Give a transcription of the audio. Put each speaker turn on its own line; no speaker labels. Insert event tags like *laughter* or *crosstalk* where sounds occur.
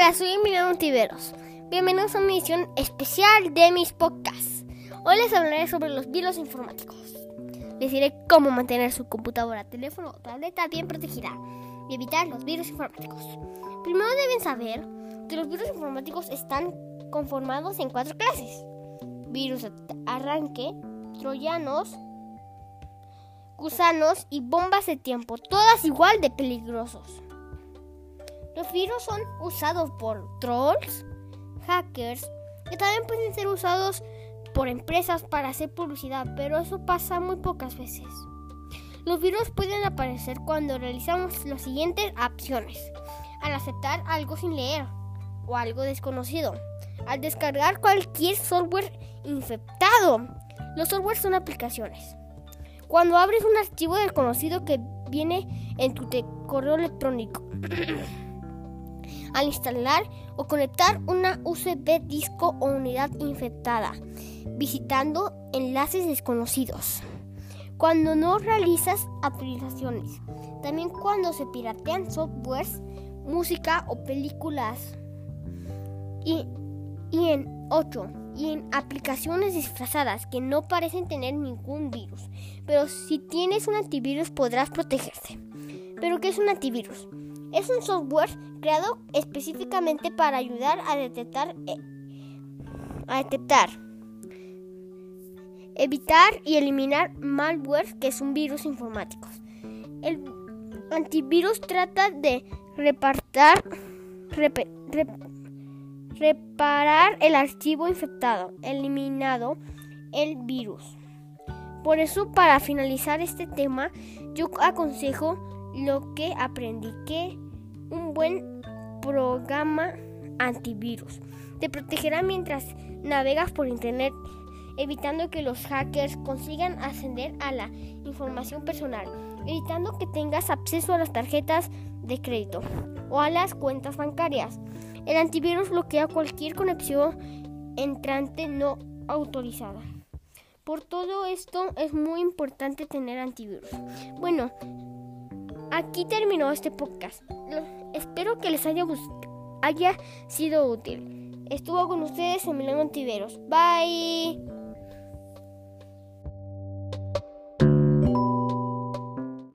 Hola, soy Emiliano Tiveros. Bienvenidos a una edición especial de mis podcasts. Hoy les hablaré sobre los virus informáticos. Les diré cómo mantener su computadora, teléfono o tableta bien protegida y evitar los virus informáticos. Primero deben saber que los virus informáticos están conformados en cuatro clases. Virus arranque, troyanos, gusanos y bombas de tiempo, todas igual de peligrosos. Los virus son usados por trolls, hackers, que también pueden ser usados por empresas para hacer publicidad, pero eso pasa muy pocas veces. Los virus pueden aparecer cuando realizamos las siguientes acciones. Al aceptar algo sin leer o algo desconocido. Al descargar cualquier software infectado. Los softwares son aplicaciones. Cuando abres un archivo desconocido que viene en tu correo electrónico. *clears throat* al instalar o conectar una USB disco o unidad infectada, visitando enlaces desconocidos. Cuando no realizas aplicaciones, también cuando se piratean softwares, música o películas. Y, y en 8. Y en aplicaciones disfrazadas que no parecen tener ningún virus. Pero si tienes un antivirus podrás protegerse. ¿Pero qué es un antivirus? Es un software creado específicamente para ayudar a detectar, eh, a detectar, evitar y eliminar malware que son virus informáticos. El antivirus trata de reparar el archivo infectado, eliminado el virus. Por eso, para finalizar este tema, yo aconsejo lo que aprendí que un buen programa antivirus te protegerá mientras navegas por internet, evitando que los hackers consigan ascender a la información personal, evitando que tengas acceso a las tarjetas de crédito o a las cuentas bancarias. El antivirus bloquea cualquier conexión entrante no autorizada. Por todo esto es muy importante tener antivirus. Bueno, Aquí terminó este podcast. Espero que les haya, sido útil. Estuvo con ustedes Emiliano Tiveros. Bye.